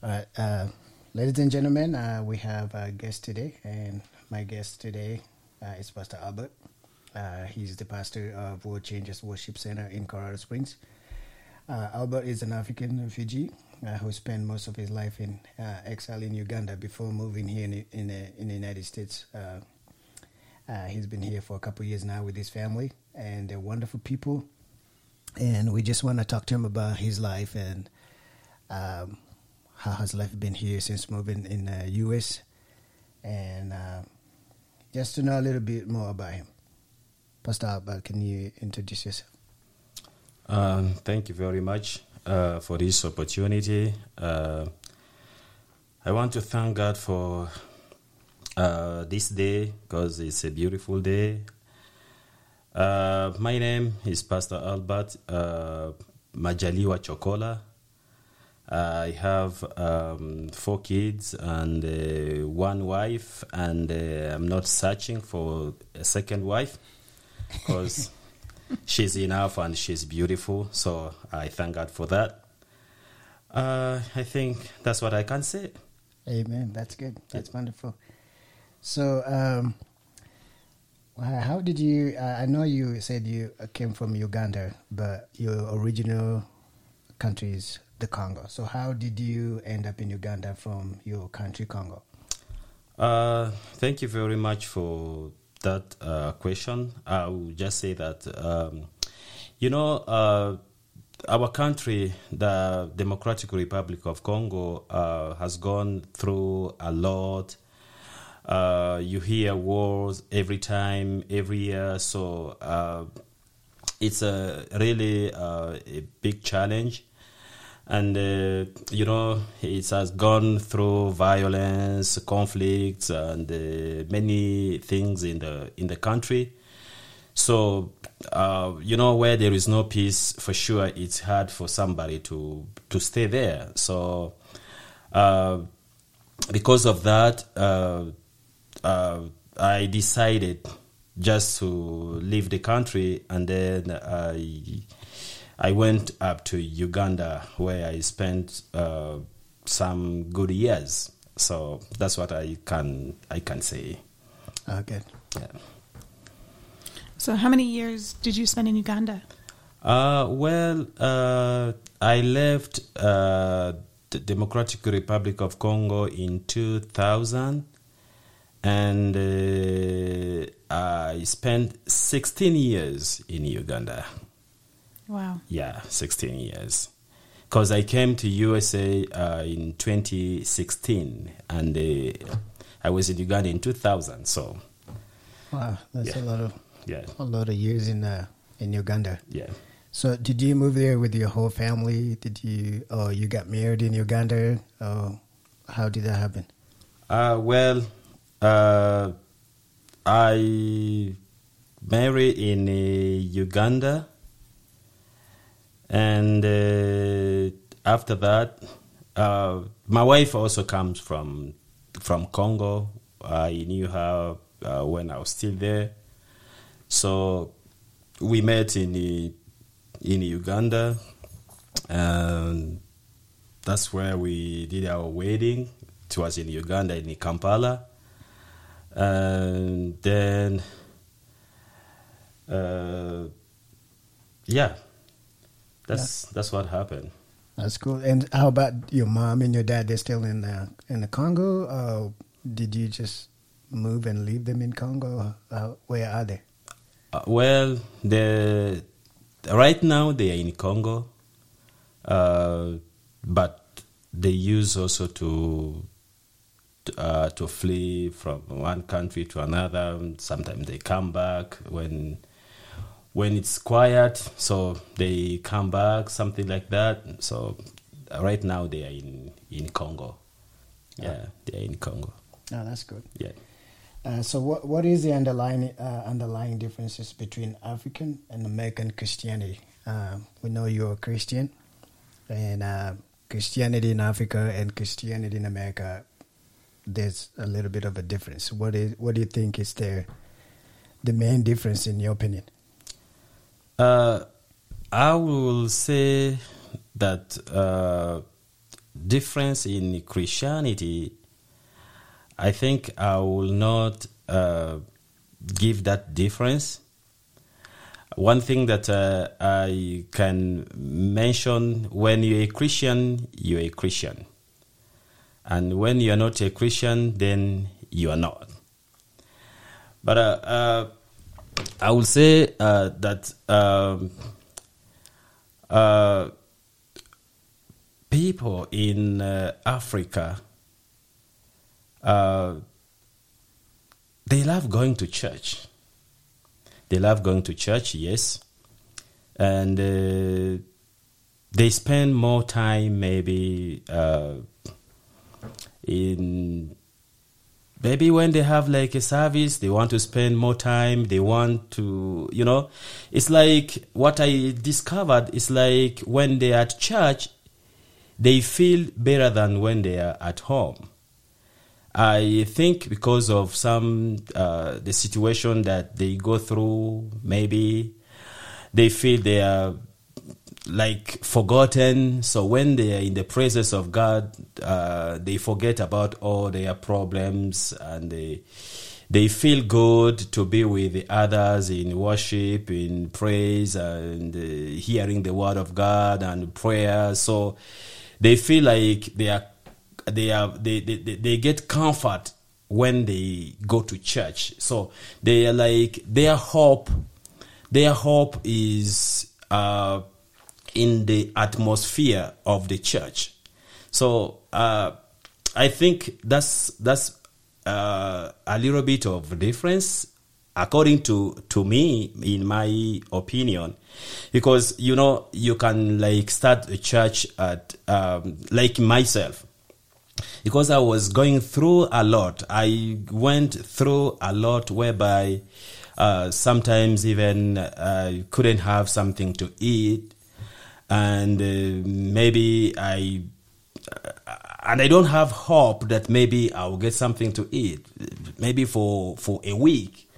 All right, uh, ladies and gentlemen, uh, we have a guest today, and my guest today uh, is Pastor Albert. Uh, he's the pastor of World Changers Worship Center in Colorado Springs. Uh, Albert is an African refugee uh, who spent most of his life in exile in Uganda before moving here in the, in the, in the United States. He's been here for a couple years now with his family, and they're wonderful people. And we just want to talk to him about his life and um, how has life been here since moving in the U.S. and uh, just to know a little bit more about him. Pastor Albert, can you introduce yourself? Um, thank you very much uh, for this opportunity. Uh, I want to thank God for uh, this day because it's a beautiful day. Uh, my name is Pastor Albert uh, Majaliwa Chokola. I have um, four kids and uh, one wife, and uh, I'm not searching for a second wife because she's enough and she's beautiful. So I thank God for that. Uh, I think that's what I can say. Amen. That's good. That's wonderful. So, um, how did you? Uh, I know you said you came from Uganda, but your original country is the Congo. So, how did you end up in Uganda from your country, Congo? Uh, thank you very much for that uh, question. I will just say that, um, you know, uh, our country, the Democratic Republic of Congo, uh, has gone through a lot. Uh, you hear wars every time, every year. So uh, it's a really a big challenge and uh, you know it has gone through violence conflicts and uh, many things in the in the country. So uh, you know where there is no peace for sure it's hard for somebody to to stay there. So uh, because of that uh, uh, i decided just to leave the country and then i I went up to Uganda where I spent uh, some good years. So that's what I can I can say. Okay. Yeah. So, how many years did you spend in Uganda? Uh, well, uh, I left uh, the Democratic Republic of Congo in 2000, and uh, I spent 16 years in Uganda. Wow. Yeah, 16 years. Because I came to USA uh, in 2016 and uh, I was in Uganda in 2000. So, Wow, that's a Yeah. lot of yeah, a lot of years in uh, in Uganda. yeah. So, did you move there with your whole family? Did you, or you got married in Uganda? Or how did that happen? Uh, well, uh, I married in uh, Uganda, and uh, after that, uh, my wife also comes from from Congo. I knew her uh, when I was still there, so we met in in Uganda, and that's where we did our wedding. It was in Uganda, in Kampala. And then, uh, yeah, that's that's what happened. That's cool. And how about your mom and your dad? They're still in the in the Congo. Or did you just move and leave them in Congo? Uh, where are they? Uh, well, the right now they are in Congo, uh, but they use also to uh, to flee from one country to another. Sometimes they come back when when it's quiet, so they come back, something like that. So uh, right now they are in in Congo. Yeah, they are in Congo. Oh, that's good. Yeah. Uh, so, what what is the underlying uh, underlying differences between African and American Christianity? Uh, we know you're a Christian, and uh, Christianity in Africa and Christianity in America, there's a little bit of a difference. What is what do you think is the the main difference in your opinion? Uh, I will say that uh, difference in Christianity, I think I will not uh, give that difference. One thing that uh, I can mention when you're a Christian, you're a Christian. And when you're not a Christian, then you are not. But uh, uh, I would say uh, that um, uh, people in uh, Africa uh, they love going to church. They love going to church, yes, and uh, they spend more time maybe uh, in maybe when they have like a service they want to spend more time they want to you know. It's like what i discovered is like when they're at church they feel better than when they are at home. I think because of some uh, the situation that they go through maybe they feel they are like forgotten. So when they are in the presence of God, uh, they forget about all their problems and they they feel good to be with the others in worship, in praise, and uh, hearing the word of God and prayer. So they feel like they are they are they, they, they get comfort when they go to church. So they are like their hope their hope is uh, in the atmosphere of the church. So uh, I think that's that's uh, a little bit of difference according to to me in my opinion because you know you can like start a church at um, like myself because I was going through a lot. I went through a lot whereby uh, sometimes even I couldn't have something to eat, and uh, maybe I uh, and I don't have hope that maybe I'll get something to eat, maybe for for a week.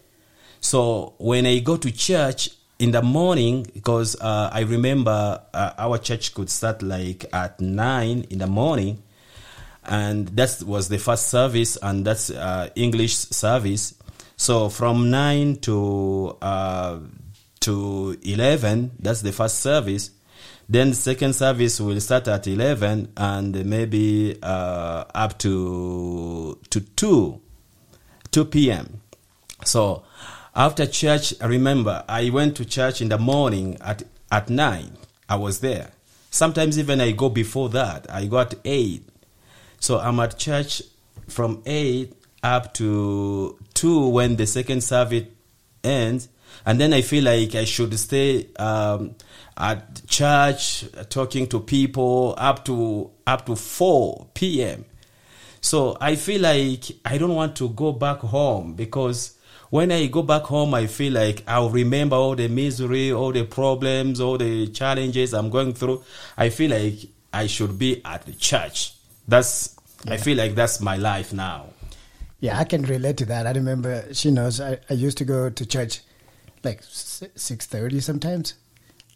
So when I go to church in the morning, because uh, I remember uh, our church could start like at nine in the morning, and that was the first service, and that's uh, English service. So from nine to uh, to eleven, that's the first service. Then the second service will start at eleven and maybe uh, up to to two two p.m. So after church, remember I went to church in the morning at at nine. I was there. Sometimes even I go before that. I go at eight. So I'm at church from eight up to two when the second service ends, and then I feel like I should stay um, at church uh, talking to people up to up to four p.m. So I feel like I don't want to go back home because when I go back home, I feel like I'll remember all the misery, all the problems, all the challenges I'm going through. I feel like I should be at the church. That's yeah. I feel like that's my life now. Yeah, I can relate to that. I remember she knows I, I used to go to church like six thirty sometimes,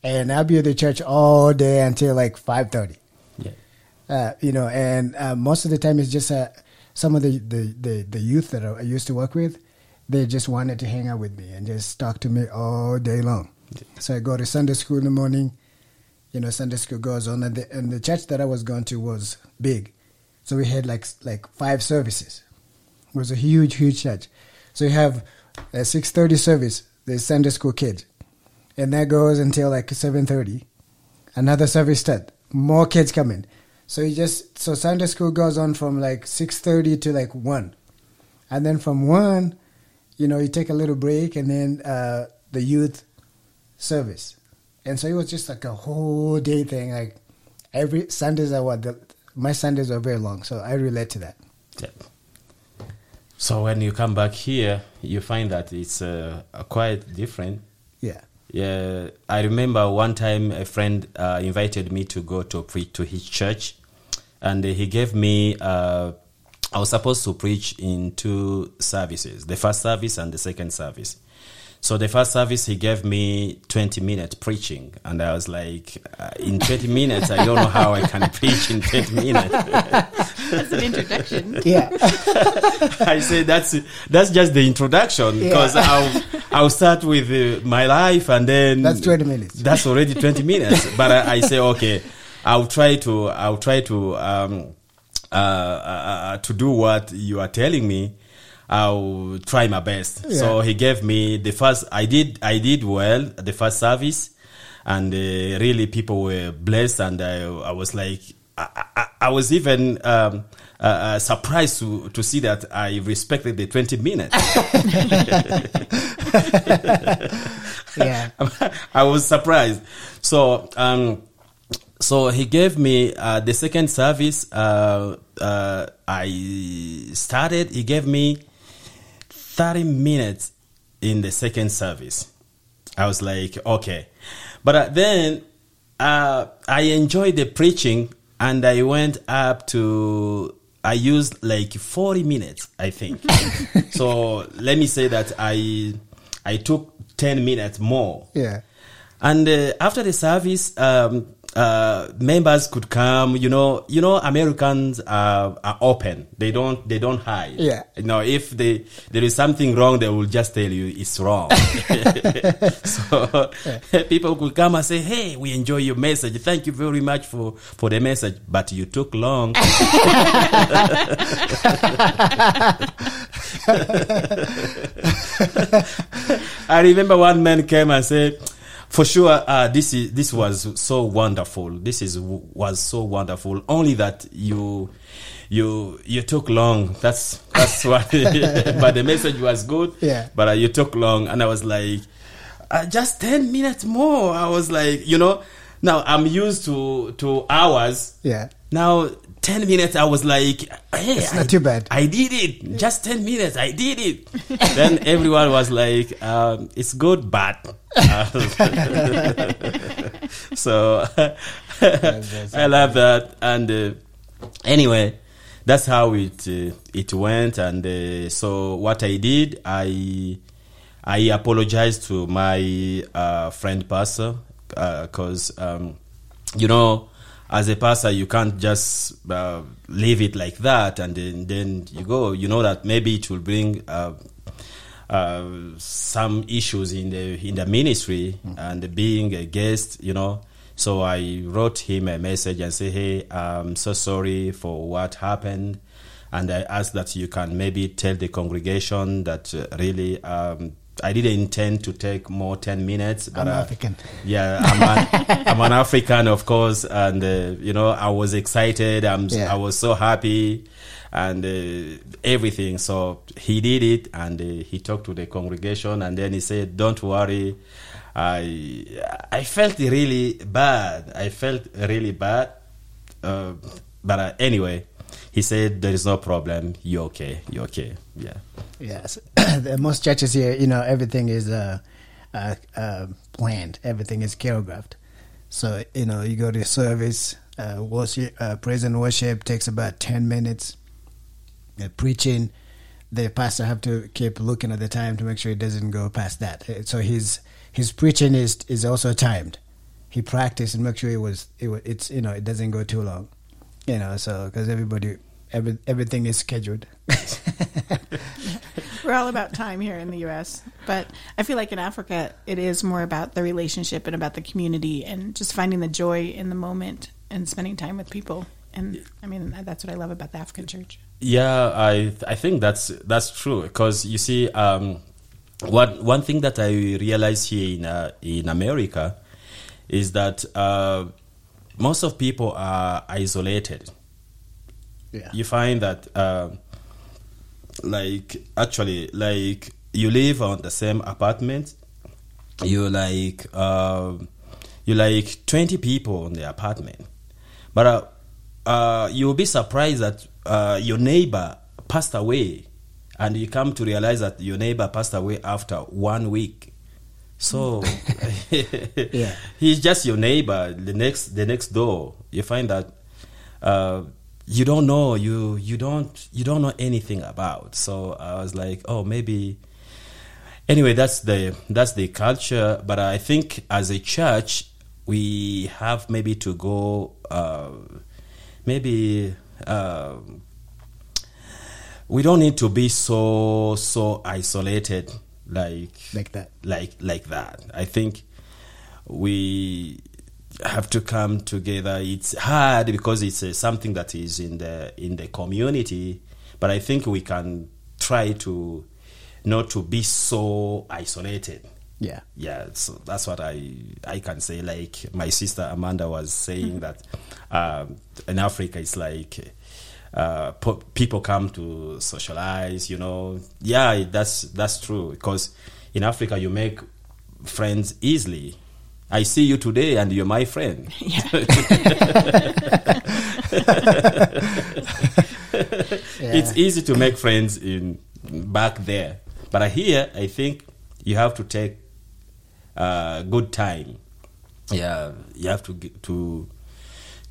and I'll be at the church all day until like five thirty. Yeah, uh, you know, and uh, most of the time it's just uh, some of the, the, the, the youth that I used to work with, they just wanted to hang out with me and just talk to me all day long. Yeah. So I go to Sunday school in the morning. You know, Sunday school goes on, and the, and the church that I was going to was big, so we had like like five services It was a huge, huge church. So you have a six thirty service, the Sunday school kids, and that goes until like seven thirty. Another service start, more kids coming. So you just so Sunday school goes on from like six thirty to like one, and then from one, you know, you take a little break, and then uh, the youth service, and so it was just like a whole day thing. Like every Sundays are what the, my Sundays are very long, so I relate to that. Yeah. So when you come back here, you find that it's uh, quite different. Yeah. Yeah. I remember one time a friend uh, invited me to go to preach to his church, and he gave me. Uh, I was supposed to preach in two services: the first service and the second service. So the first service he gave me 20 minutes preaching, and I was like, uh, in 20 minutes, I don't know how I can preach in 20 minutes. That's an introduction. Yeah. I say that's that's just the introduction because I'll I'll start with uh, my life and then That's 20 minutes. That's already 20 minutes. But I, I say okay, I'll try to I'll try to um uh, uh, uh, to do what you are telling me. I'll try my best. So he gave me the first. I did. I did well the first service, and uh, really people were blessed. And I, I was like, I, I, I was even um, uh, uh, surprised to to see that I respected the twenty minutes. Yeah. I was surprised. So, um, so he gave me uh, the second service. Uh, uh, I started. He gave me thirty minutes in the second service. I was like, okay, but uh, then uh, I enjoyed the preaching, and I went up to. I used like forty minutes, I think. so let me say that I I took ten minutes more. Yeah. And uh, after the service, um, uh, members could come. You know, you know, Americans are, are open. They don't they don't hide. Yeah. You know, if they there is something wrong, they will just tell you it's wrong. so people could come and say, "Hey, we enjoy your message. Thank you very much for for the message, but you took long." I remember one man came and said, "For sure, uh, this is this was so wonderful. This is was so wonderful. Only that you." You you took long. That's that's what. but the message was good. Yeah. But uh, you took long, and I was like, uh, just ten minutes more. I was like, you know, now I'm used to to hours. Yeah. Now, 10 minutes, I was like, hey, It's I, not too bad. I did it. Just 10 minutes, I did it. then everyone was like, um, it's good, but. so I love that. And uh, anyway, that's how it uh, it went. And uh, so what I did, I I apologized to my uh, friend pastor because um, you know as a pastor you can't just uh, leave it like that and then, then you go. You know that maybe it will bring. Uh, uh, some issues in the in the ministry and being a guest, you know. So I wrote him a message and say, "Hey, I'm so sorry for what happened," and I asked that you can maybe tell the congregation that uh, really um, I didn't intend to take more ten minutes, but I'm uh, African. yeah, I'm an, I'm an African, of course, and uh, you know I was excited. I'm Yeah. I was so happy, and uh, everything. So he did it, and uh, he talked to the congregation, and then he said, "Don't worry." I I felt really bad. I felt really bad, uh, but uh, anyway, he said there is no problem. You're okay. You're okay. Yeah. Yes, the, most churches here, you know, everything is uh, uh, uh, planned. Everything is choreographed. So you know, you go to service, uh, worship, uh, praise and worship takes about ten minutes. Uh, preaching, the pastor have to keep looking at the time to make sure it doesn't go past that. Uh, So his his preaching is is also timed. He practiced and make sure it was it was, it's you know it doesn't go too long. You know, so because everybody every everything is scheduled. We're all about time here in the U.S., but I feel like in Africa, it is more about the relationship and about the community and just finding the joy in the moment and spending time with people. And I mean, that's what I love about the African church. Yeah, I I think that's that's true because you see, um, one one thing that I realize here in uh, in America is that uh, most of people are isolated. Yeah. You find that, uh, like actually, like you live on the same apartment, you like uh, you like twenty people in the apartment, but uh, uh, you'll be surprised that uh, your neighbor passed away, and you come to realize that your neighbor passed away after one week. So Yeah. he's just your neighbor, the next the next door. You find that uh, you don't know you you don't you don't know anything about. So I was like, oh, maybe anyway that's the that's the culture but i think as a church we have maybe to go uh, maybe uh, we don't need to be so so isolated like Like that. like like that. I think we have to come together. It's hard because it's uh, something that is in the in the community but i think we can try to not to be so isolated. Yeah. yeah so that's what i i can say. Like my sister amanda was saying that um, in africa it's like uh, po- people come to socialize you know. Yeah that's that's true because in africa you make friends easily. I see you today and you're my friend. It's easy to make friends in back there. But here i think you have to take uh, good time. Yeah you have to to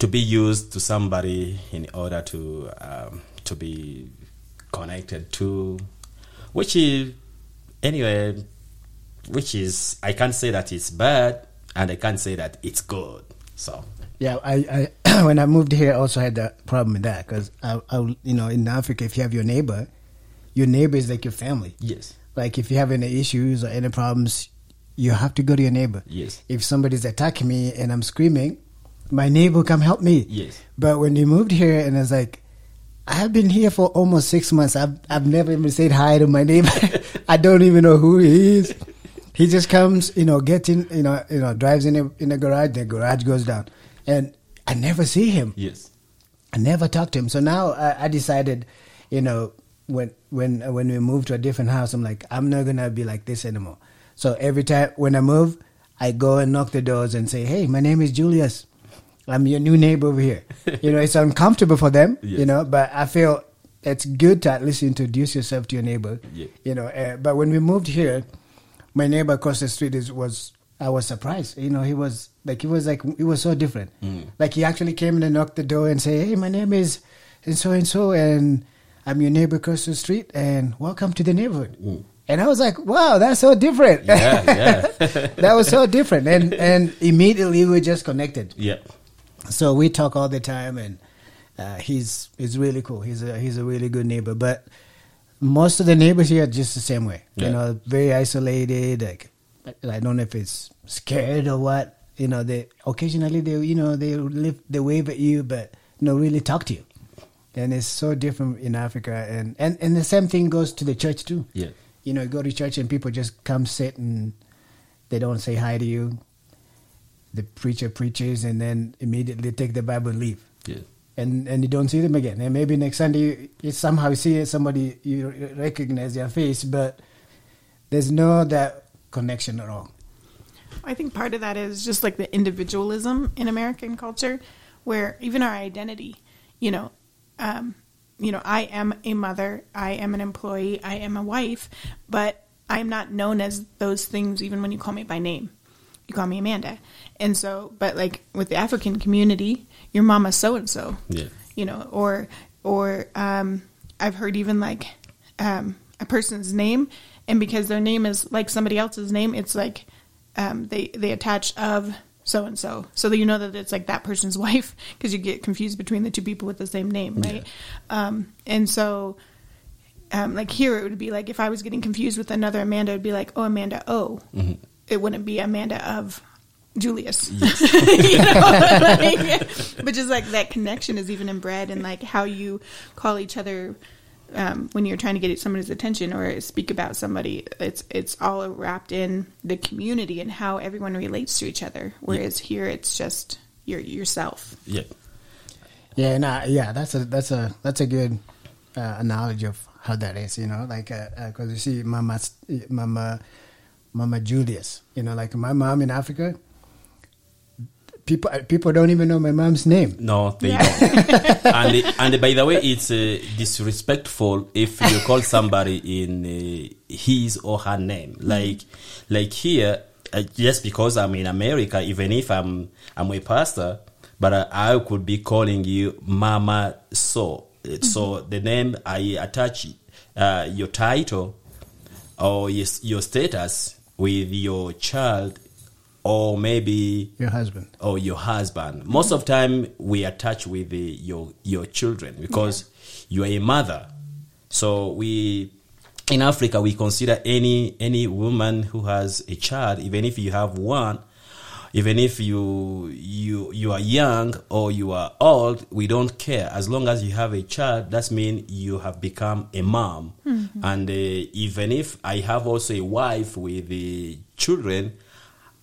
to be used to somebody in order to um, to be connected to which is anyway which is i can't say that it's bad and i can't say that it's good so Yeah, I, I when I moved here, I also had that problem with that because I, I, you know, in Africa, if you have your neighbor, your neighbor is like your family. yes Like if you have any issues or any problems, you have to go to your neighbor. Yes. If somebody's attacking me and I'm screaming, my neighbor come help me. Yes. But when you moved here and it's like, I've been here for almost six months. I've I've never even said hi to my neighbor. I don't even know who he is. He just comes, you know, gets in, you know, you know, drives in a, in the garage. The garage goes down, and I never see him. yes I never talk to him. So now I, I decided, you know, when when when we moved to a different house, I'm like, I'm not gonna be like this anymore. So every time when I move, I go and knock the doors and say, Hey, my name is Julius. I'm your new neighbor over here. you know, it's uncomfortable for them, you know, but I feel it's good to at least introduce yourself to your neighbor. Yeah. You know, uh, but when we moved here, my neighbor across the street is was I was surprised. You know, he was like he was like he was so different. Like he actually came in and knocked the door and say, "Hey, my name is and so and so, and I'm your neighbor across the street, and welcome to the neighborhood." And I was like, "Wow, that's so different." yeah yeah that was so different, and and immediately we just connected. yeah So we talk all the time, and uh, he's he's really cool. He's a he's a really good neighbor. But most of the neighbors here are just the same way. Yeah. You know, very isolated. Like I don't know if it's scared or what. You know, they occasionally they you know they live they wave at you, but no really talk to you. And it's so different in Africa, and and and the same thing goes to the church too. yeah You know, you go to church and people just come sit and they don't say hi to you. The preacher preaches and then immediately take the Bible and leave yeah and and you don't see them again. And maybe next Sunday you, you somehow see somebody you recognize their face, but there's no that connection at all. I think part of that is just like the individualism in American culture, where even our identity, you know, um, you know, I am a mother, I am an employee, I am a wife, but I'm not known as those things even when you call me by name. You call me Amanda, and so, but like with the African community, your mama so and so, Yeah. you know, or or um, I've heard even like um, a person's name, and because their name is like somebody else's name, it's like um, they they attach of so and so, so that you know that it's like that person's wife, because you get confused between the two people with the same name, right? Um, and so. Um, like here, it would be like if I was getting confused with another Amanda, it'd be like, oh, Amanda O. It wouldn't be Amanda of Julius. you know, like, but just like that connection is even inbred and like how you call each other um, when you're trying to get somebody's attention or speak about somebody. It's it's all wrapped in the community and how everyone relates to each other. Whereas here, it's just your yourself. yeah Yeah, nah, yeah, that's a that's a that's a good uh, analogy of how that is. You know, like because you see, Mama, Mama, Mama Julius. You know, like my mom in Africa. People people don't even know my mom's name. No, they don't. and and by the way, it's uh, disrespectful if you call somebody in uh, his or her name. Like like here, uh, just because I'm in America, even if I'm I'm a pastor, but uh, I could be calling you Mama So. Uh, So the name I attach uh, your title or yes, your status with your child or maybe Your husband. or your husband. Most of time we attach with the, your your children because you are a mother. So we in Africa we consider any any woman who has a child, even if you have one, even if you you you are young or you are old, we don't care. As long as you have a child, that means you have become a mom. And uh, even if I have also a wife with the children,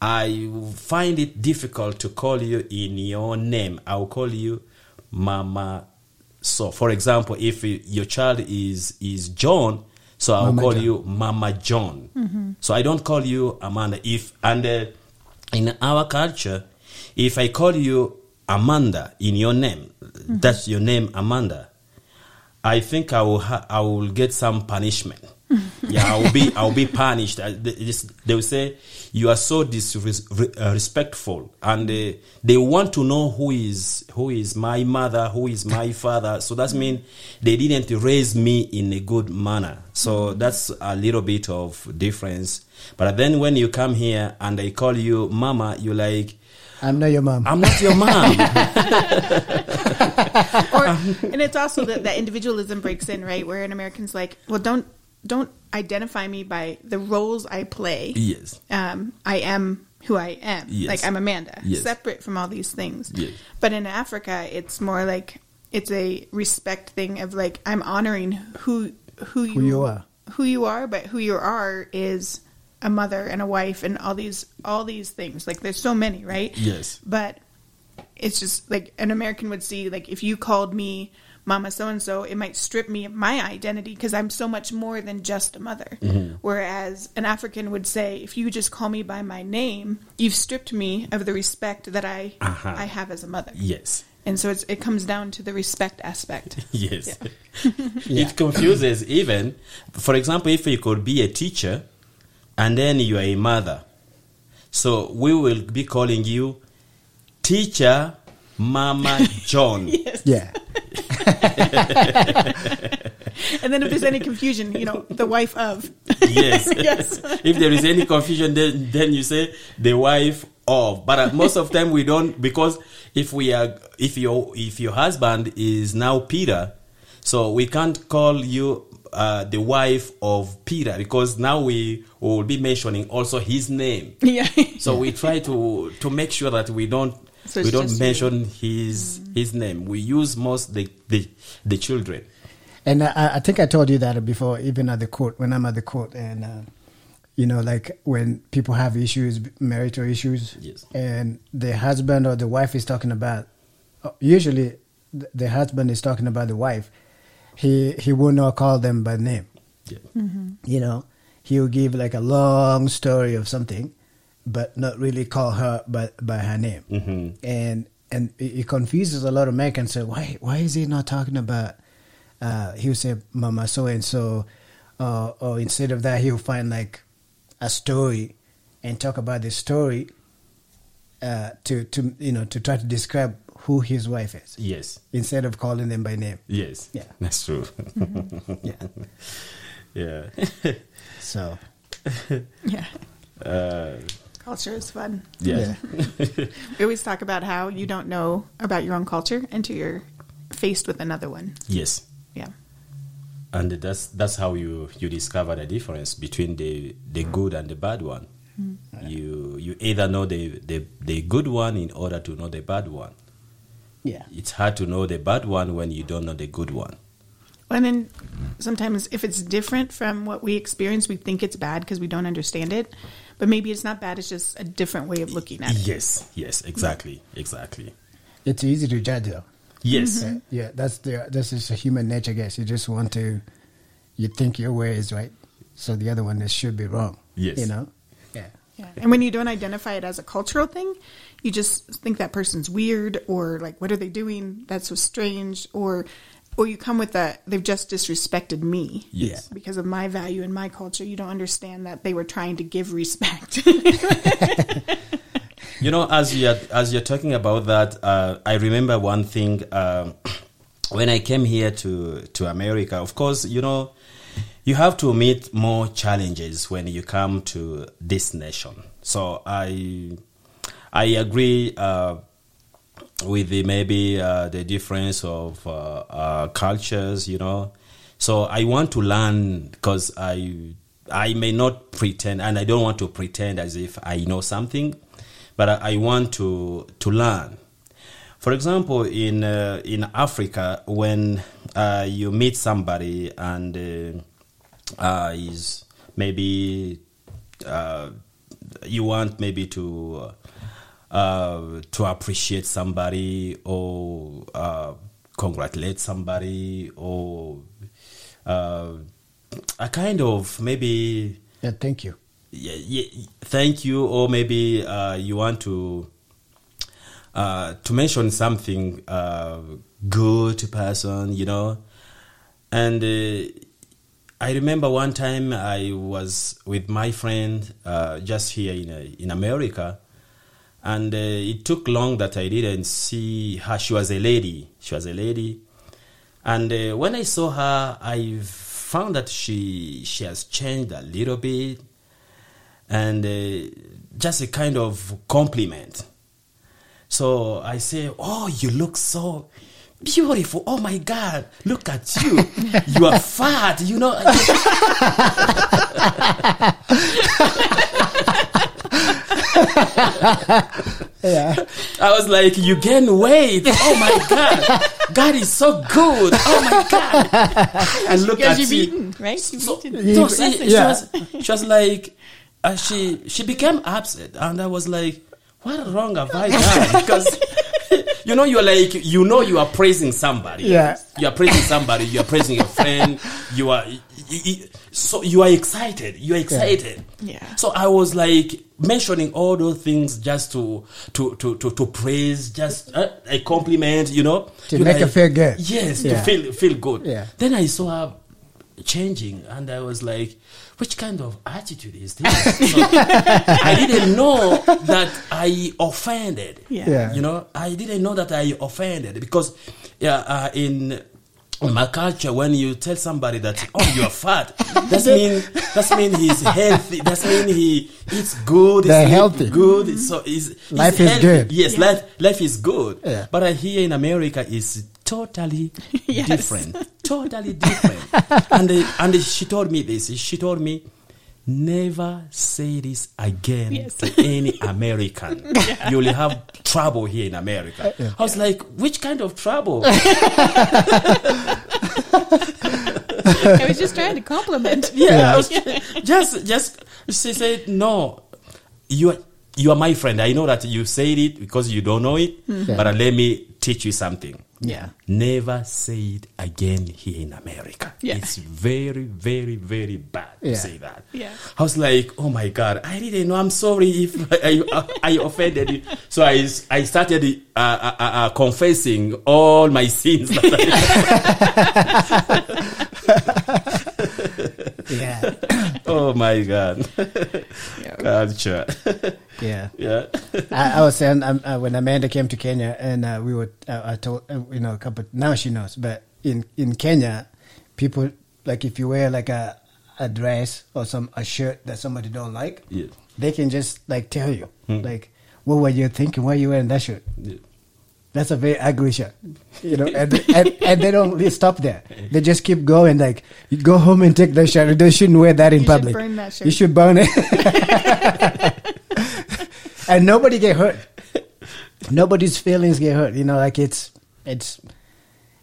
I find it difficult to call you in your name. I'll call you Mama. So, for example, if your child is is John, so I'll Mama call John. you Mama John. So I don't call you Amanda. If and uh, in our culture, if I call you Amanda in your name, that's your name, Amanda. I think I will ha- I will get some punishment. Yeah, I will be I will be punished. Uh, they, this- they will say you are so disrespectful, and uh, they want to know who is who is my mother, who is my father. So that means they didn't raise me in a good manner. So that's a little bit of difference. But then when you come here and they call you mama, you like. I'm not your mom. I'm not your mom. or and it's also that that individualism breaks in right where an american's like well don't don't identify me by the roles i play yes. um, i am who i am Yes. like i'm amanda Yes. separate from all these things Yes. but in africa it's more like it's a respect thing of like i'm honoring who who you, you are. who you are but who you are is a mother and a wife and all these all these things like there's so many right Yes. but it's just like an American would see like if you called me mama so and so it might strip me of my identity because I'm so much more than just a mother Mm-hmm. whereas an African would say if you just call me by my name you've stripped me of the respect that I Uh-huh. I have as a mother Yes. and so it's, it comes down to the respect aspect Yes. It confuses even. For example, if you could be a teacher and then you are a mother. So we will be calling you Teacher Mama John. yes. yeah. and then if there's any confusion you know the wife of Yes. Yes. if there is any confusion, then, then you say the wife of. But uh, most of time we don't because if we are if your if your husband is now Peter, so we can't call you uh, the wife of Peter because now we will be mentioning also his name. yeah So we try to to make sure that we don't So we don't just you. mention his his name. We use most the the, the children. And I, I think I told you that before, even at the court, when I'm at the court, and uh, you know, like when people have issues, marital issues, Yes. and the husband or the wife is talking about, usually the, the husband is talking about the wife, he he will not call them by name. Yeah. You know, he will give like a long story of something, but not really call her by by her name, Mhm. and and it, it confuses a lot of Americans. Say, why why is he not talking about? Uh, he'll say Mama so and so, uh, or instead of that, he'll find like a story and talk about the story uh, to to you know to try to describe who his wife is Yes. instead of calling them by name. Yes. Yeah. That's true. Yeah. yeah. So yeah Uh, culture is fun yeah. We always talk about how you don't know about your own culture until you're faced with another one. Yes. Yeah. And that's that's how you you discover the difference between the the good and the bad one. Mm-hmm. You you either know the, the the good one in order to know the bad one. yeah, It's hard to know the bad one when you don't know the good one. And then sometimes if it's different from what we experience, we think it's bad because we don't understand it. But maybe it's not bad, it's just a different way of looking at it. Yes, yes, exactly, exactly. it's easy to judge though. Yes, Yeah, yeah, that's the this is a human nature, I guess. You just want to, you think your way is right, so the other one is, should be wrong. Yes. you know. Yeah, Yeah. And when you don't identify it as a cultural thing, you just think that person's weird or like, what are they doing? That's so strange. Or, or you come with that they've just disrespected me. Yes. Because of my value and my culture, you don't understand that they were trying to give respect. You know, as you're as you're talking about that, uh, I remember one thing um, when I came here to to America. Of course, you know, you have to meet more challenges when you come to this nation. So I I agree uh, with the maybe uh, the difference of uh, uh, cultures, you know. So I want to learn because I I may not pretend, and I don't want to pretend as if I know something, but I, I want to to learn. For example, in uh, in Africa, when uh, you meet somebody and uh, uh, is maybe uh, you want maybe to uh, to appreciate somebody or uh, congratulate somebody or uh, a kind of maybe Yeah, thank you. yeah, yeah, thank you or maybe uh, you want to uh, to mention something uh, good to person you know and uh, i remember one time i was with my friend uh, just here in, in america and uh, it took long that i didn't see her she was a lady she was a lady and uh, when I saw her, I found that she she has changed a little bit, and uh, just a kind of compliment. So I say, "Oh, you look so beautiful! Oh my God, look at you! you are fat, you know." Yeah. I was like, "You gain weight! Oh my God, God is so good! Oh my God!" And look at you've you. eaten, right? You've So, eaten. no, see, she, Yeah. was, she was like, uh, she she became upset, and I was like, what wrong have I done? Because you know, you're like, you know, you are praising somebody. Yeah. you are praising somebody. You are praising your friend. You are. So you are excited. You are excited. Yeah. So I was like mentioning all those things just to to to to, to praise, just uh, a compliment, you know, To You make like- feel good. Yes, Yeah. to feel feel good. Yeah. Then I saw her changing, and I was like, which kind of attitude is this? So, I didn't know that I offended. Yeah. Yeah. You know, I didn't know that I offended because yeah, uh, in my culture, when you tell somebody that oh you are fat, that's mean that's mean he's healthy. That's mean he eats good. They're sleep healthy. Good. So he's, he's Life is healthy. good. Yes, life life is good. Yeah. But I hear in America is totally Yes. different. Totally different. and uh, and she told me this. She told me. Never say this again Yes. to any American. You will have trouble here in America. Uh, I was like, which kind of trouble? I was just trying to compliment. Yeah, I was just just she said no. You are you are my friend. I know that you said it because you don't know it, but uh, let me teach you something. Yeah. Never say it again here in America. Yeah. It's very, very, very bad Yeah. to say that. Yeah. I was like, oh my God, I didn't know. I'm sorry if I, I, offended you. So I, I started uh, uh, uh, uh, confessing all my sins. that Yeah. Oh my God. Yeah. Culture. Yeah. yeah. I, I was saying um, uh, when Amanda came to Kenya, and uh, we were, uh, I told uh, you know a couple. Now she knows, but in in Kenya, people like if you wear like a a dress or some a shirt that somebody don't like, Yeah. they can just like tell you like, what were you thinking? Why you wearing that shirt? Yeah. That's a very ugly shirt, you know, and, and and they don't really stop there. They just keep going. Like, you go home and take that shirt. They shouldn't wear that in You should public. burn that shirt. You should burn it, and nobody get hurt. Nobody's feelings get hurt. You know, like it's it's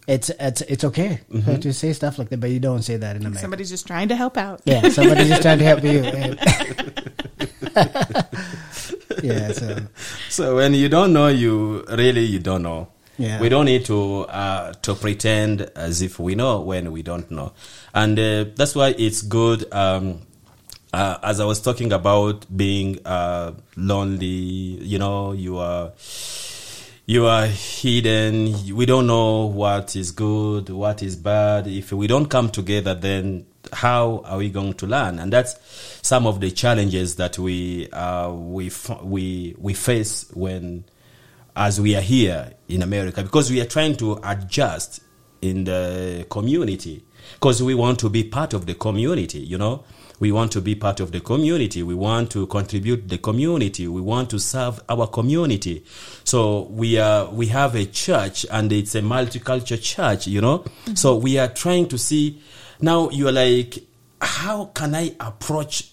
it's it's it's okay mm-hmm. to say stuff like that, but you don't say that in America. Somebody's just trying to help out. yeah, somebody's just trying to help you. yeah, so So when you don't know, you really you don't know. Yeah. We don't need to uh, to pretend as if we know when we don't know, and uh, that's why it's good. Um, uh, as I was talking about being uh, lonely, you know, you are you are hidden. We don't know what is good, what is bad. If we don't come together, then how are we going to learn? And that's some of the challenges that we uh, we we we face when as we are here in America because we are trying to adjust in the community because we want to be part of the community, you know. We want to be part of the community. We want to contribute the community. We want to serve our community. So we are we have a church and it's a multicultural church, you know. So we are trying to see now you're like how can I approach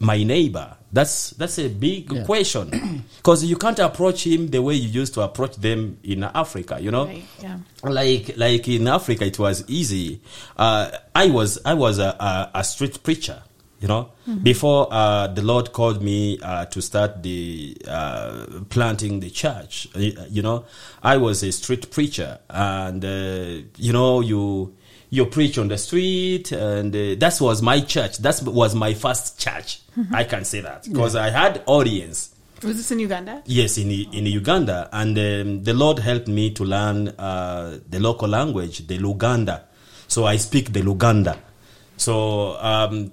my neighbor? That's that's a big Yeah. question because you can't approach him the way you used to approach them in Africa, you know Right. Yeah. like like in Africa it was easy. Uh, I was I was a, a, a street preacher, you know. Before uh, the Lord called me uh, to start the uh, planting the church, you know, I was a street preacher, and uh, you know you you preach on the street, and uh, that was my church. That was my first church. I can say that because I had audience. Was this in Uganda? Yes, in in Uganda, and um, the Lord helped me to learn uh, the local language, the Luganda. So I speak the Luganda. So um,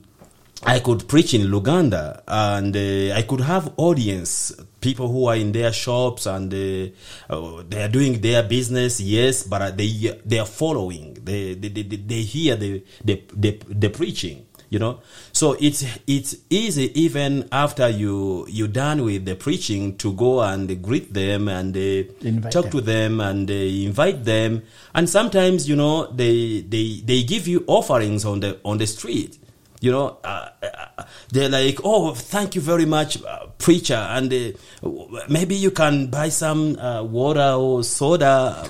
I could preach in Luganda, and uh, I could have audience, people who are in their shops and uh, uh, they are doing their business. Yes, but uh, they they are following. They they, they, they hear the, the the the preaching you know so it's it's easy even after you you done with the preaching to go and greet them and uh, talk them. to them and uh, invite them and sometimes you know they they they give you offerings on the on the street you know uh, uh, they're like oh thank you very much uh, preacher. And uh, maybe you can buy some uh, water or soda.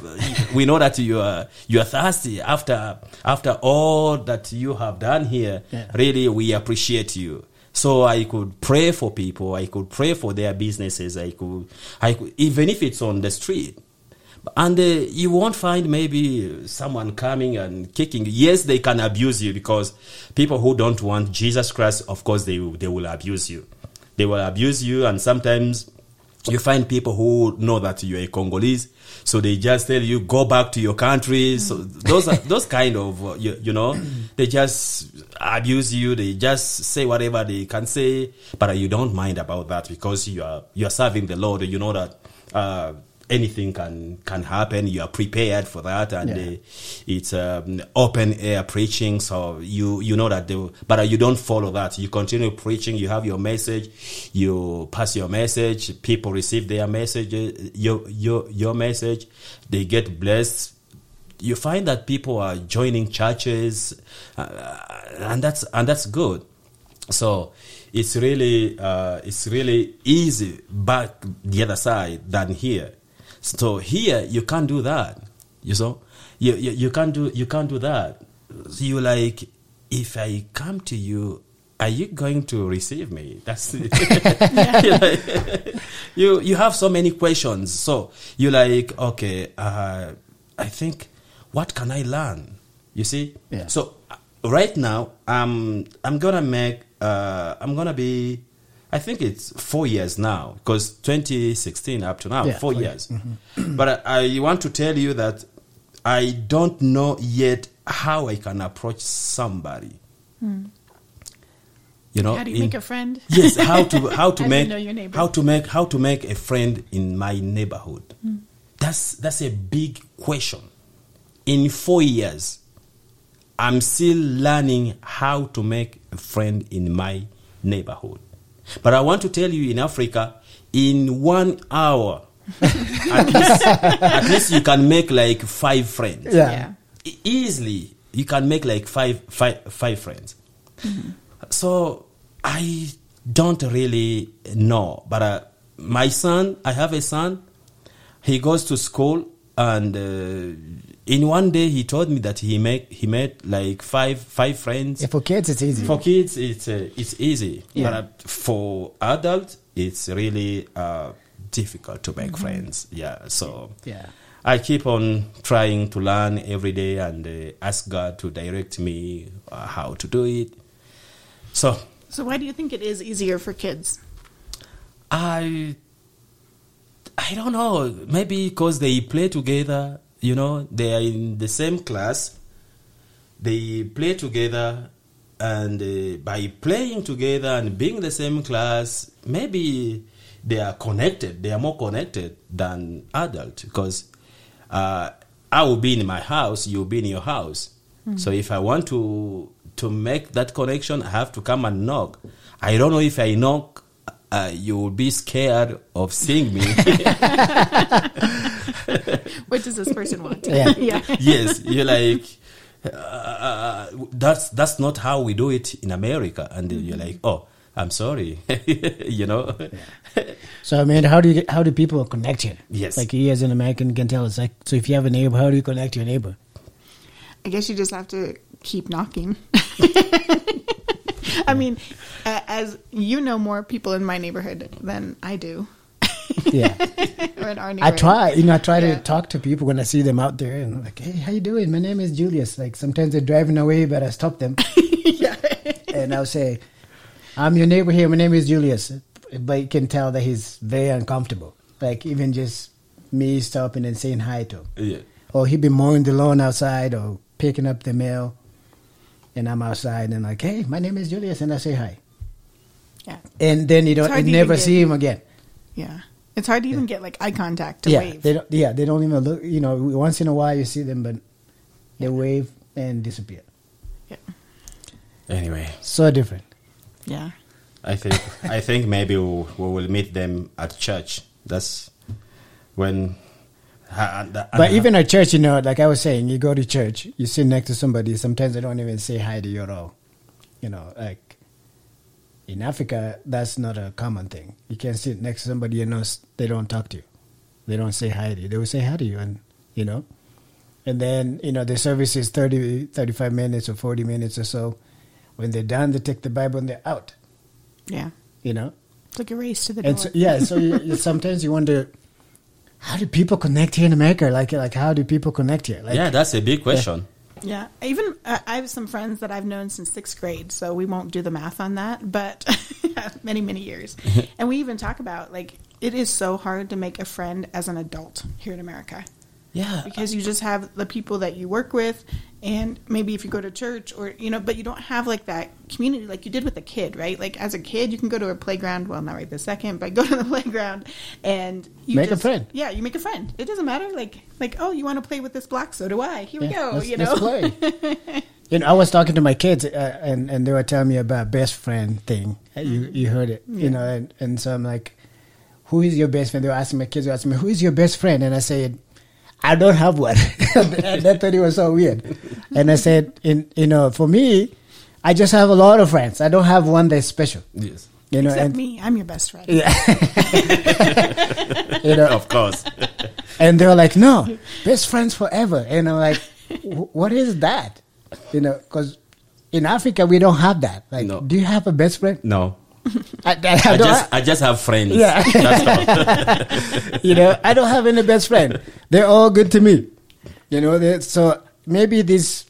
We know that you are you are thirsty after after all that you have done here. Yeah. really we appreciate you. So i could pray for people. I could pray for their businesses. I could i could, even if it's on the street and uh, you won't find maybe someone coming and kicking. Yes, they can abuse you because people who don't want Jesus Christ, of course, they will- they will abuse you. They will abuse you, and sometimes you find people who know that you're a Congolese, so they just tell you go back to your country. So those are those kind of uh, you, you know they just abuse you. They just say whatever they can say, but you don't mind about that because you are you are serving the Lord. You know that. Uh, anything can can happen. You are prepared for that and Yeah. uh, it's um, open air preaching. So you you know that they, but you don't follow that. You continue preaching. You have your message. You pass your message. People receive their message. Uh, your your your message. They get blessed. You find that people are joining churches uh, and that's and that's good. So it's really uh, it's really easy back the other side than here. So here you can't do that. You know, you, you you can't do you can't do that. So you like if I come to you, are you going to receive me? That's like- you you have so many questions. So you like okay, uh, I think what can I learn? You see, Yeah. so uh, right now i'm i'm gonna make uh i'm gonna be i think it's four years now because 2016 up to now Yeah, four four years. Mm-hmm. but I, I want to tell you that i don't know yet how i can approach somebody. Hmm. You know How do you in- make a friend? yes how to how to How you make know how to make how to make a friend in my neighborhood. Hmm. That's that's a big question. In four years i'm still learning how to make a friend in my neighborhood but i want to tell you in africa in one hour at least at least you can make like five friends Yeah. Yeah. E- easily you can make like five five five friends so i don't really know but uh, my son i have a son he goes to school and uh, in one day he told me that he make he made like five five friends Yeah, for kids, it's easy. for kids it's uh, it's easy Yeah. but for adults it's really uh, difficult to make friends yeah so yeah. I keep on trying to learn every day and uh, ask God to direct me uh, how to do it. So So why do you think it is easier for kids? I I don't know. Maybe because they play together. You know, they are in the same class. They play together, and uh, by playing together and being the same class, maybe they are connected. They are more connected than adult because uh, I will be in my house, you'll be in your house. So if I want to to make that connection, I have to come and knock. I don't know if I knock, uh, you will be scared of seeing me. What does this person want? Yeah. yeah. yes, you're like, uh, that's that's not how we do it in America, and you're like, oh, I'm sorry, you know. So I mean, how do you how do people connect here? Yes. Like you as an American can tell us like so if you have a neighbor, how do you connect to your neighbor? I guess you just have to keep knocking. I mean, uh, as you know more people in my neighborhood than I do, Yeah. or in our I try, you know, I try Yeah. to talk to people when I see them out there and I'm like, hey, how you doing? My name is Julius. Like sometimes they're driving away, but I stop them yeah. and I'll say, I'm your neighbor here. My name is Julius. But you can tell that he's very uncomfortable. Like even just me stopping and saying hi to him. Yeah. Or he'd be mowing the lawn outside or picking up the mail. And I'm outside and like, hey, my name is Julius. And I say hi. yeah, And then you don't, hard you never even see him again. yeah. It's hard to even get like eye contact to yeah, wave. they don't. Yeah, they don't even look. You know, once in a while you see them, but they wave and disappear. yeah. Anyway, So different. yeah. I think I think maybe we we will meet them at church. That's when. Ha- and- But even at church, you know, like I was saying, you go to church, you sit next to somebody. Sometimes they don't even say hi to you at all. You know, like in Africa, that's not a common thing. You can't sit next to somebody and know they don't talk to you. They don't say hi to you. They will say hi to you, and you know. And then you know the service is 30, 35 minutes or forty minutes or so. When they're done, they take the Bible and they're out. Yeah. You know. It's like a race to the door. And so, yeah, so you, you, sometimes you wonder, how do people connect here in America? Like, like how do people connect here? Like, yeah, that's a big question. Yeah, even uh, I have some friends that I've known since sixth grade, so we won't do the math on that, but many, many years. and we even talk about like it is so hard to make a friend as an adult here in America Yeah, because you just have the people that you work with, and maybe if you go to church or you know, but you don't have like that community like you did with a kid, right? Like as a kid, you can go to a playground. Well, not right this second, but go to the playground and you Make a friend. Yeah, you make a friend. It doesn't matter. Like like oh, you want to play with this block? So do I. Here we go. you know. let's play. you know, I was talking to my kids, uh, and and they were telling me about best friend thing. You you heard it, you know, and, and so I'm like, who is your best friend? They were asking my kids, they were asking me, who is your best friend? And I said, I don't have one. and they thought it was so weird. And I said, in you know, for me, I just have a lot of friends. I don't have one that's special. yes, You know, Except and, me, I'm your best friend. Yeah. you know, of course. and they were like, "No, best friends forever." And I'm like, "What is that?" You know, because in Africa we don't have that. Like, No. do you have a best friend? No, I, I, I don't. just I just have friends. Yeah. That's all. you know, I don't have any best friend. They're all good to me. You know, they- so maybe this.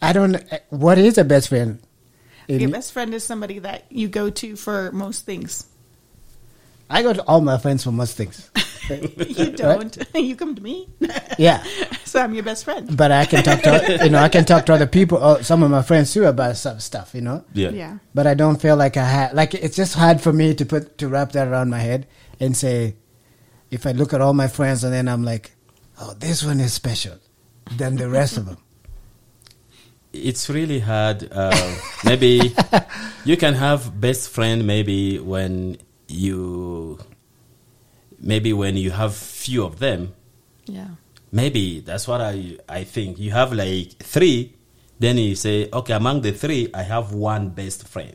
I don't. Eh, what is a best friend? Your best friend is somebody that you go to for most things. I go to all my friends for most things. You don't. You come to me. Yeah. so I'm your best friend. But I can talk to you know I can talk to other people, or some of my friends too, about some stuff. You know. Yeah. Yeah. but I don't feel like I had like it's just hard for me to put to wrap that around my head and say if I look at all my friends and then I'm like, oh, this one is special than the rest of them. It's really hard. Uh, maybe you can have best friend maybe when you maybe when you have few of them. Yeah. Maybe that's what I I think. You have like three, then you say, okay, among the three, I have one best friend.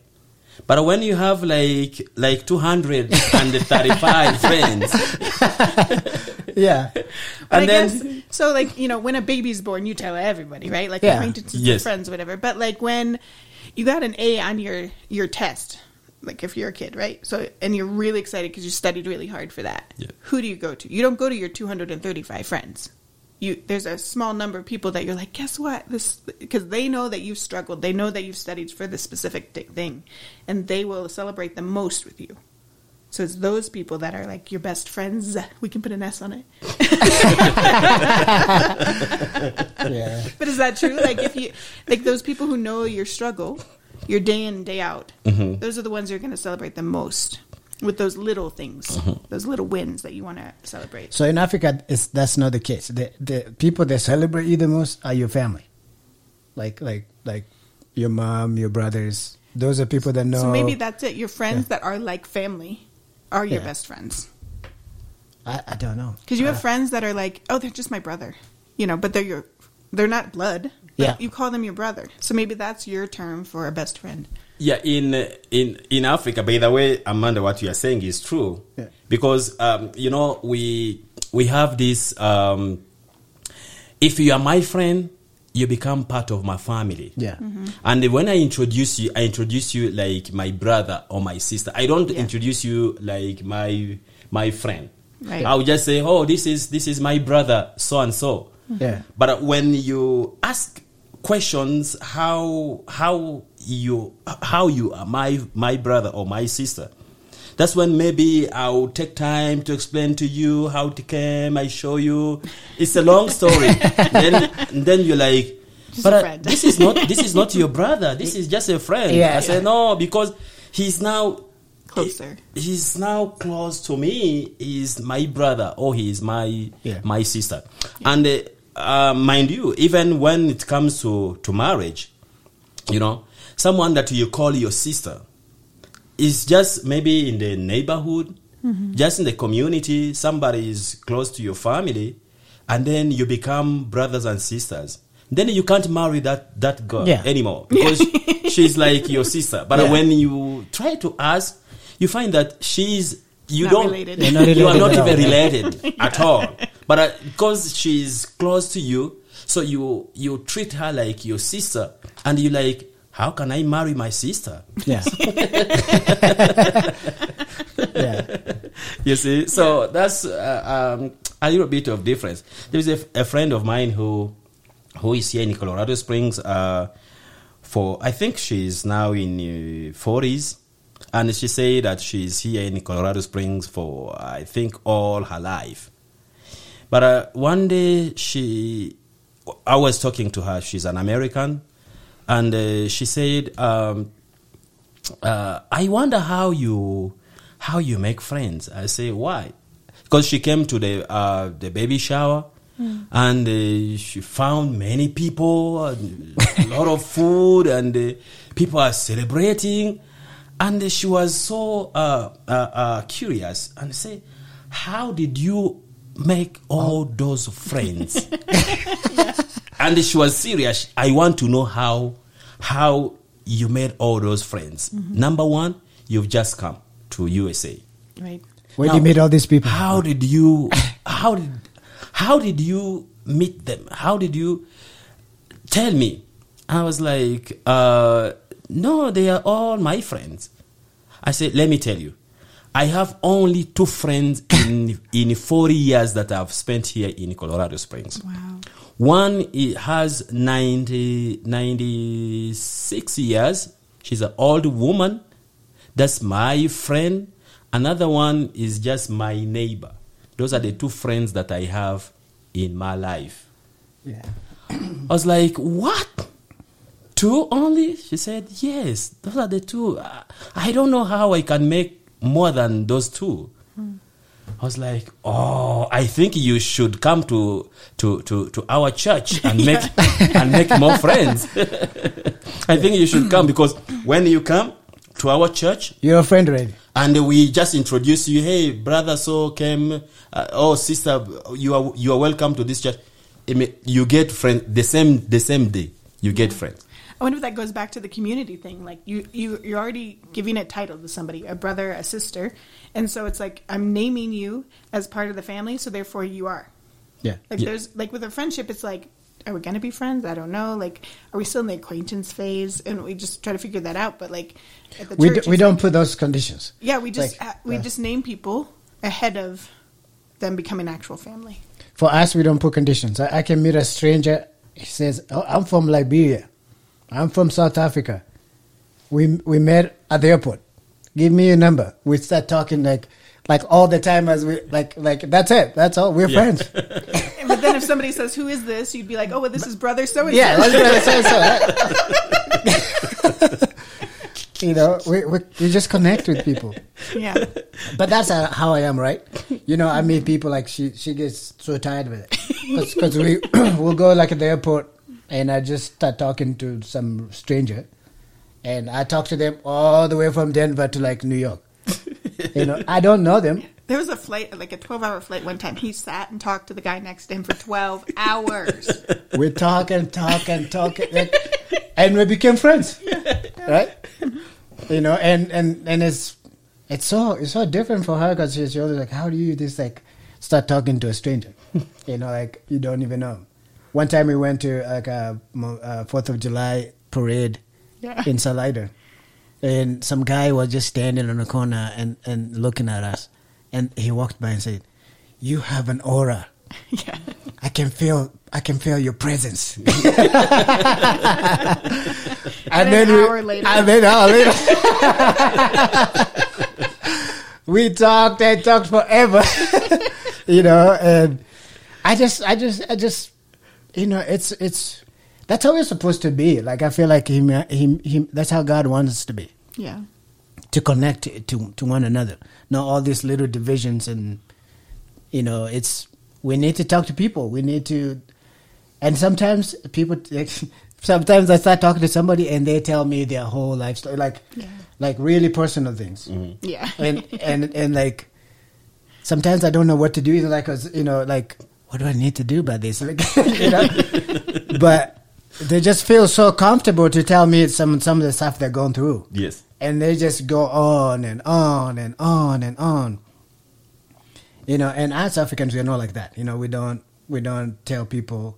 But when you have like like two hundred and thirty-five friends, Yeah, But And I then- guess so. Like you know, when a baby's born, you tell everybody, right? Like Yeah. acquaintances, Yes. friends, whatever. But like when you got an A on your your test, like if you're a kid, right? So and you're really excited because you studied really hard for that. Yeah. Who do you go to? You don't go to your 235 friends. You there's a small number of people that you're like, guess what? This because they know that you've struggled. They know that you've studied for this specific thing, and they will celebrate the most with you. So it's those people that are like your best friends. We can put an S on it. yeah, But is that true? Like if you like those people who know your struggle, your day in and day out, those are the ones you're going to celebrate the most. with those little things, Mm-hmm. those little wins that you want to celebrate. So in Africa, it's, that's not the case. The the people that celebrate you the most are your family, like like like your mom, your brothers. Those are people that know. So maybe that's it. Your friends that are like family are your Yeah. best friends. I, I don't know. Because you have Uh, friends that are like, oh, they're just my brother, you know, but they're your, they're not blood. But Yeah. You call them your brother. So maybe that's your term for a best friend. Yeah, in in in Africa. By the way, Amanda, what you are saying is true Yeah. because um, you know we we have this. Um, if you are my friend, you become part of my family. Yeah. And when I introduce you, I introduce you like my brother or my sister. I don't Yeah. introduce you like my my friend. Right. I will just say, "Oh, this is this is my brother, so and so." Yeah. But when you ask questions, how how you how you are my my brother or my sister, that's when maybe I'll take time to explain to you how it came. I show you. It's a long story. then then you're like, Just but a uh, friend." this is not this is not your brother. This is just a friend. Yeah, I said yeah. no because he's now Closer. he's now close to me he's my brother or he's my Yeah. my sister and uh, uh, mind you even when it comes to to marriage you know someone that you call your sister is just maybe in the neighborhood just in the community somebody is close to your family and then you become brothers and sisters then you can't marry that that girl Yeah. anymore because she's like your sister but Yeah. when you try to ask you find that she's you Not don't. related. You're not you are not even related at all. But uh, because she's close to you so you you treat her like your sister. And you like how can i marry my sister? Yeah. yeah. you see? So that's uh, um, a little bit of difference. There's a, a friend of mine who who is here in colorado springs uh, for i think she's now in uh, 40s and she said that she's here in colorado springs for i think all her life but uh, one day she i was talking to her she's an american and uh, she said um, uh, I wonder how you how you make friends. I say why? Because she came to the uh, the baby shower and uh, she found many people, and a lot of food, and uh, people are celebrating. And she was so uh, uh, uh, curious and say, "How did you make all those friends?" and she was serious. I want to know how how you made all those friends. Number one, you've just come to USA. Right. Where Now, do you meet all these people? How did you how did how did you meet them? How did you tell me? I was like, uh, no, they are all my friends. I said, let me tell you. I have only two friends in in 40 years that I've spent here in Colorado Springs. Wow. One has 90, 96 years. She's an old woman. That's my friend. Another one is just my neighbor. Those are the two friends that I have in my life. Yeah. I was like, what? Two only? She said, yes, those are the two. I- don't know how I can make more than those two. I was like, oh, I think you should come to to to, to our church and make and make more friends. I think you should come because when you come to our church You're a friend already. and we just introduce you, hey, brother, so came, uh, oh, sister, you are you are welcome to this church. You get friends the same the same day. You get friends. I wonder if that goes back to the community thing. Like you, you, you're already giving a title to somebody, a brother, a sister, and so it's like I'm naming you as part of the family, so therefore you are. Yeah. Like Yeah. there's like with a friendship, it's like, are we gonna be friends? I don't know. Like, are we still in the acquaintance phase? And we just try to figure that out. But like at the We, church, do, we don't like- put those conditions. Yeah, we just like, uh, we uh, just name people ahead of them becoming actual family. For us, we don't put conditions. I, I can meet a stranger. He says, oh, "I'm from Liberia. I'm from South Africa. We we met at the airport. Give me your number. We start talking like like all the time as we like like that's it. That's all. We're Yeah. friends. But then if somebody says, "Who is this?" you'd be like, "Oh, well, this is brother so and yeah, so." that's what I say. So, you know, we, we we just connect with people. Yeah. But that's uh, how I am, right? You know, I meet people like she she gets so tired with it because we we'll go like at the airport and I just start talking to some stranger, and I talk to them all the way from Denver to like New York. You know, I don't know them. There was a flight, like a 12 hour flight one time. He sat and talked to the guy next to him for 12 hours. We talk and talk and talk, and, and we became friends, right? You know, and and and it's it's so it's so different for her because she's always like, how do you just like start talking to a stranger? You know, like you don't even know. One time we went to like a uh, Fourth of July parade Yeah. in Salida, and some guy was just standing on the corner and and looking at us, and he walked by and said, "You have an aura." Yeah. I can feel I can feel your presence. and And an hour later. And then hour later. we talked and talked forever. you know, and I just I just I just you know, it's it's that's how it's supposed to be. Like I feel like him him him that's how God wants us to be. Yeah. To connect to to one another. Not all these little divisions and you know, it's we need to talk to people. We need to, and sometimes people, sometimes I start talking to somebody and they tell me their whole life story, like, Yeah. like really personal things, mm-hmm. Yeah. and and and like, sometimes I don't know what to do. Either like, 'cause, you know, like, what do I need to do about this? Like, you know, but they just feel so comfortable to tell me some some of the stuff they're going through Yes. and they just go on and on and on and on. You know, and as Africans, we're not like that. You know, we don't we don't tell people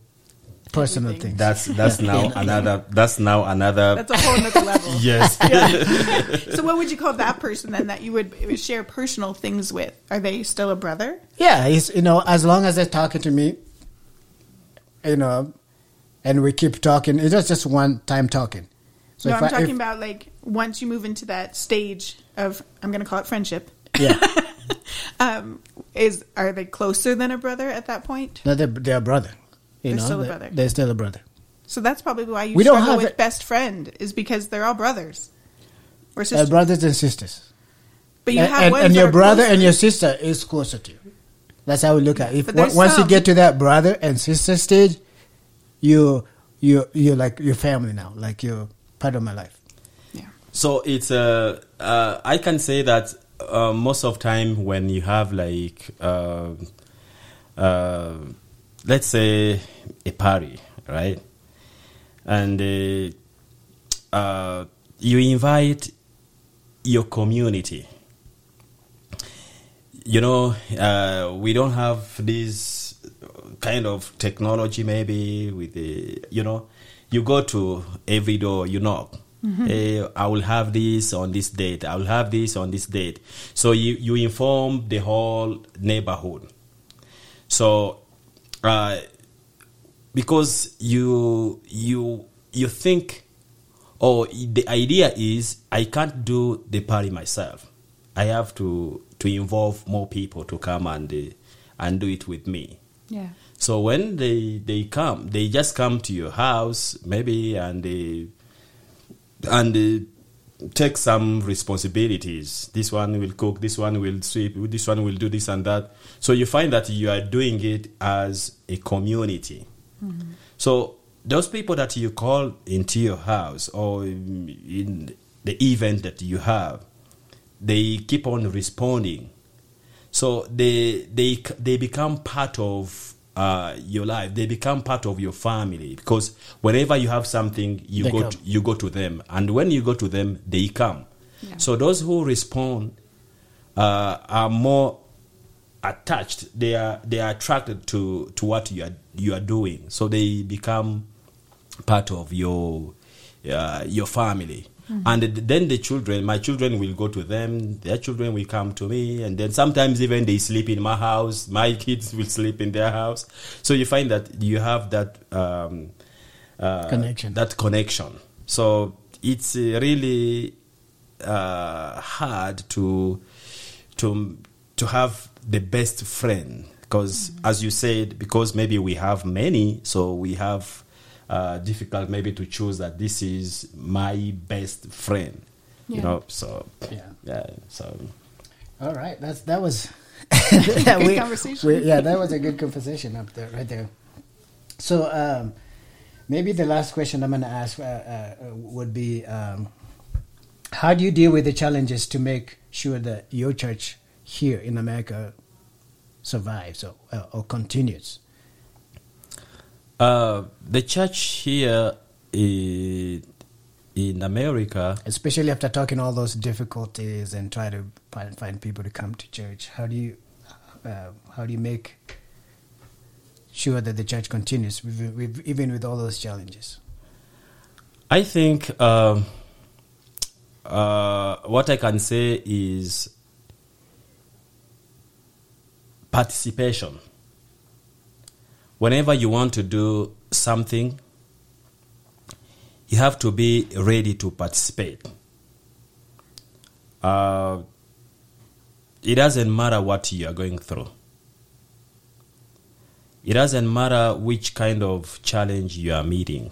personal Everything. things. That's that's now another. That's now another. That's a whole nother level. yes. So, what would you call that person then that you would share personal things with? Are they still a brother? yeah, he's you know, as long as they're talking to me, you know, and we keep talking. It's just just one time talking. So no, if I'm I- talking if- about like once you move into that stage of I'm going to call it friendship. yeah, Um, is are they closer than a brother at that point? no, they're, they're a brother. You They're know, still a they're- brother. They're still a brother. So that's probably why you We don't struggle have with it- best friend is because they're all brothers or Uh, sisters. brothers and sisters. but you and, have and, ones and your brother closer. and your sister is closer to you. That's how we look at it. If But there's on- once you get to that brother and sister stage, you you you're like your family now. Like you're part of my life. yeah. So it's uh, uh, I can say that uh, most of time when you have like uh, uh, let's say a party, right? And uh, uh, you invite your community. You know, uh, we don't have this kind of technology maybe with the, you know, you go to every door, you knock. Hey, I will have this on this date. I will have this on this date. So you, you inform the whole neighborhood. So, uh, because you you you think, oh, the idea is I can't do the party myself. I have to to involve more people to come and uh, and do it with me. Yeah. So when they they come, they just come to your house maybe and they and they take some responsibilities. This one will cook, this one will sweep, this one will do this and that. So you find that you are doing it as a community. Mm-hmm. So those people that you call into your house or in the event that you have, they keep on responding. So they they they become part of uh, your life. They become part of your family because whenever you have something, you They go come. to, you go to them, and when you go to them, they come. Yeah. So those who respond uh, are more attached. They are they are attracted to to what you are you are doing. So they become part of your uh, your family. And then the children, my children will go to them. Their children will come to me, and then sometimes even they sleep in my house. My kids will sleep in their house. So you find that you have that um, uh, Connection. That connection. So it's uh, really uh, hard to to to have the best friend because as you said because maybe we have many so we have uh, difficult maybe to choose that this is my best friend You know, so Yeah. yeah, so All right, that's that was Good conversation. yeah, that was a good conversation up there, right there. So um, maybe the last question I'm going to ask uh, uh, would be, um, how do you deal with the challenges to make sure that your church here in America survives or, uh, or continues? Uh, the church here in, in America. Especially after talking all those difficulties and try to find, find people to come to church, how do you uh, how do you make sure that the church continues with, with, even with all those challenges? I think um, uh, what I can say is participation. Whenever you want to do something, you have to be ready to participate. Uh, it doesn't matter what you are going through. It doesn't matter which kind of challenge you are meeting.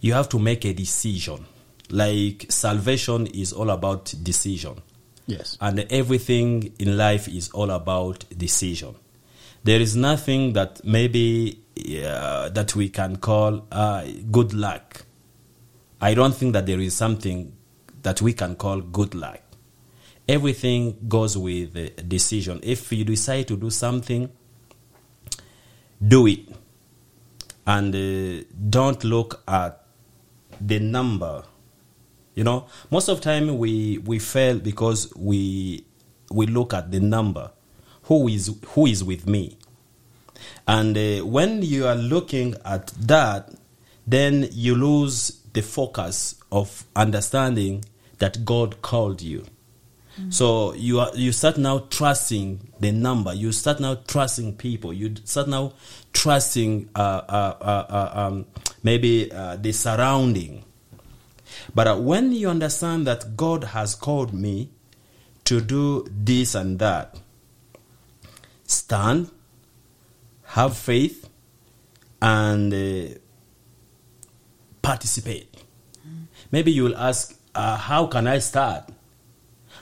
You have to make a decision. Like salvation is all about decision Yes. and everything in life is all about decision. There is nothing that maybe uh, that we can call uh, good luck. I don't think that there is something that we can call good luck. Everything goes with the decision. If you decide to do something, do it, and uh, don't look at the number you know, most of time we we fail because we we look at the number. Who is who is with me? And uh, when you are looking at that, then you lose the focus of understanding that God called you. So you are you start now trusting the number. You start now trusting people. You start now trusting uh, uh, uh, uh, um, maybe uh, the surrounding. But uh, when you understand that God has called me to do this and that, stand, have faith, and uh, participate. Maybe you will ask, uh, How can I start?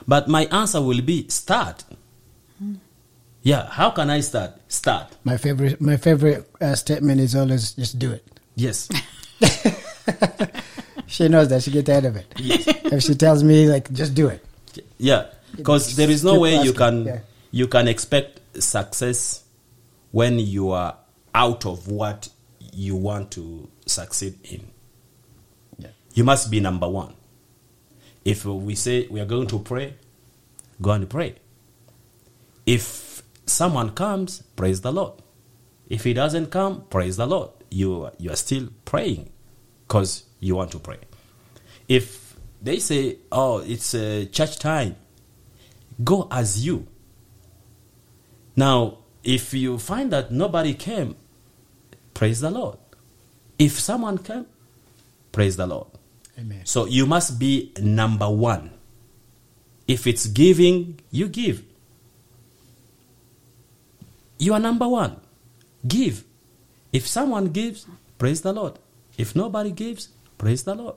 But my answer will be start. Yeah, how can I start? Start. My favorite my favorite uh, statement is always just do it. Yes. She knows that she get tired of it. Yes. if she tells me like just do it. Yeah, because there is no way you can yeah. you can expect success when you are out of what you want to succeed in. Yeah. You must be number one. If we say we are going to pray, go and pray. If someone comes, praise the Lord. If he doesn't come, praise the Lord. You you are still praying because you want to pray. If they say, "Oh, it's uh, church time," go as you. Now, if you find that nobody came, praise the Lord. If someone came, praise the Lord. Amen. So you must be number one. If it's giving, you give. You are number one. Give. If someone gives, praise the Lord. If nobody gives, praise the Lord.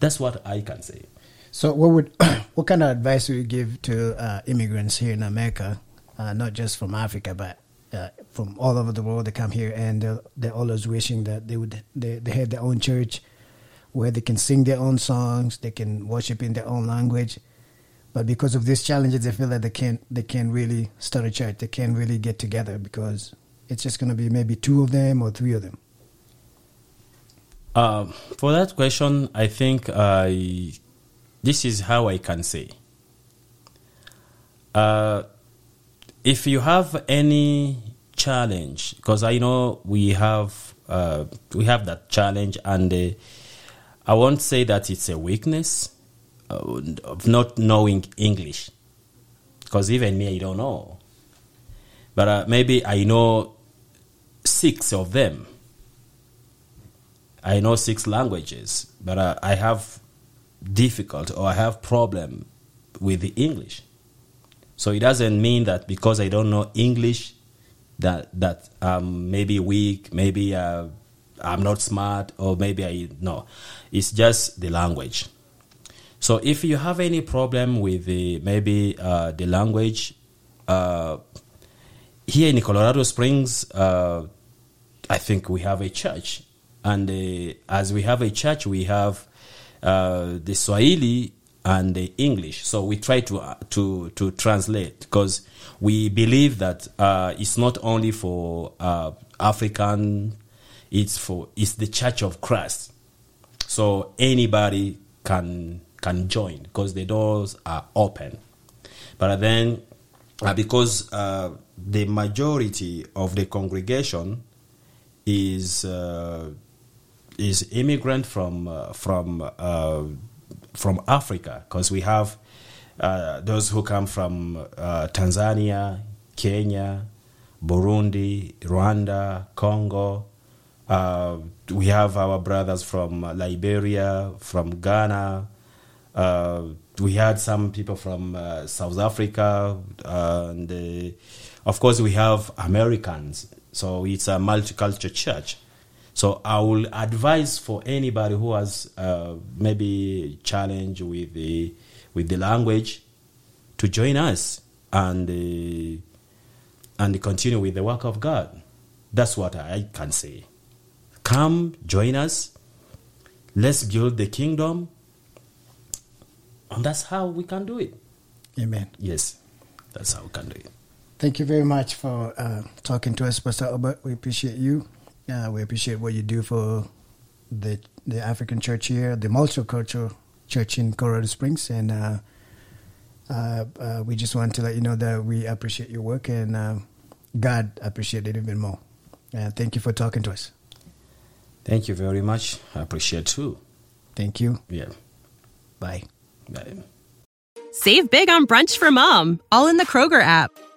That's what I can say. So, what would what kind of advice would you give to uh, immigrants here in America, not just from Africa, but uh, from all over the world? They come here and they're, they're always wishing that they would they, they had their own church where they can sing their own songs, they can worship in their own language, but because of these challenges, they feel that they can't they can't really start a church. They can't really get together because it's just going to be maybe two of them or three of them. Uh, for that question, I think I, this is how I can say. Uh, if you have any challenge, because I know we have uh, we have that challenge, and uh, I won't say that it's a weakness uh, of not knowing English, because even me, I don't know. But uh, maybe I know six of them. I know six languages, but uh, I have difficult or I have problem with the English. So it doesn't mean that because I don't know English that that I'm maybe weak, maybe uh, I'm not smart, or maybe I no. It's just the language. So if you have any problem with the maybe uh, the language, uh, here in Colorado Springs, uh, I think we have a church, and uh, as we have a church, we have uh, the Swahili and the English. So we try to uh, to to translate because we believe that uh, it's not only for uh, African, it's for it's the Church of Christ. So anybody can can join because the doors are open. But then, uh, because uh, the majority of the congregation is is immigrant from from from Africa, because we have uh, those who come from uh, Tanzania, Kenya, Burundi, Rwanda, Congo. Uh, we have our brothers from Liberia, from Ghana. Uh, we had some people from uh, South Africa, and uh, of course we have Americans. So it's a multicultural church. So I will advise for anybody who has uh, maybe challenge with the with the language to join us and uh, and continue with the work of God. That's what I can say. Come, join us. Let's build the kingdom. And that's how we can do it. Amen. Yes, that's how we can do it. Thank you very much for uh, talking to us, Pastor Albert. We appreciate you. Uh, we appreciate what you do for the the African church here, the multicultural church in Colorado Springs, and uh, uh, uh, we just want to let you know that we appreciate your work and uh, God appreciate it even more. Uh, thank you for talking to us. Thank you very much. I appreciate too. Thank you. Yeah. Bye. Bye. Save big on brunch for mom, all in the Kroger app.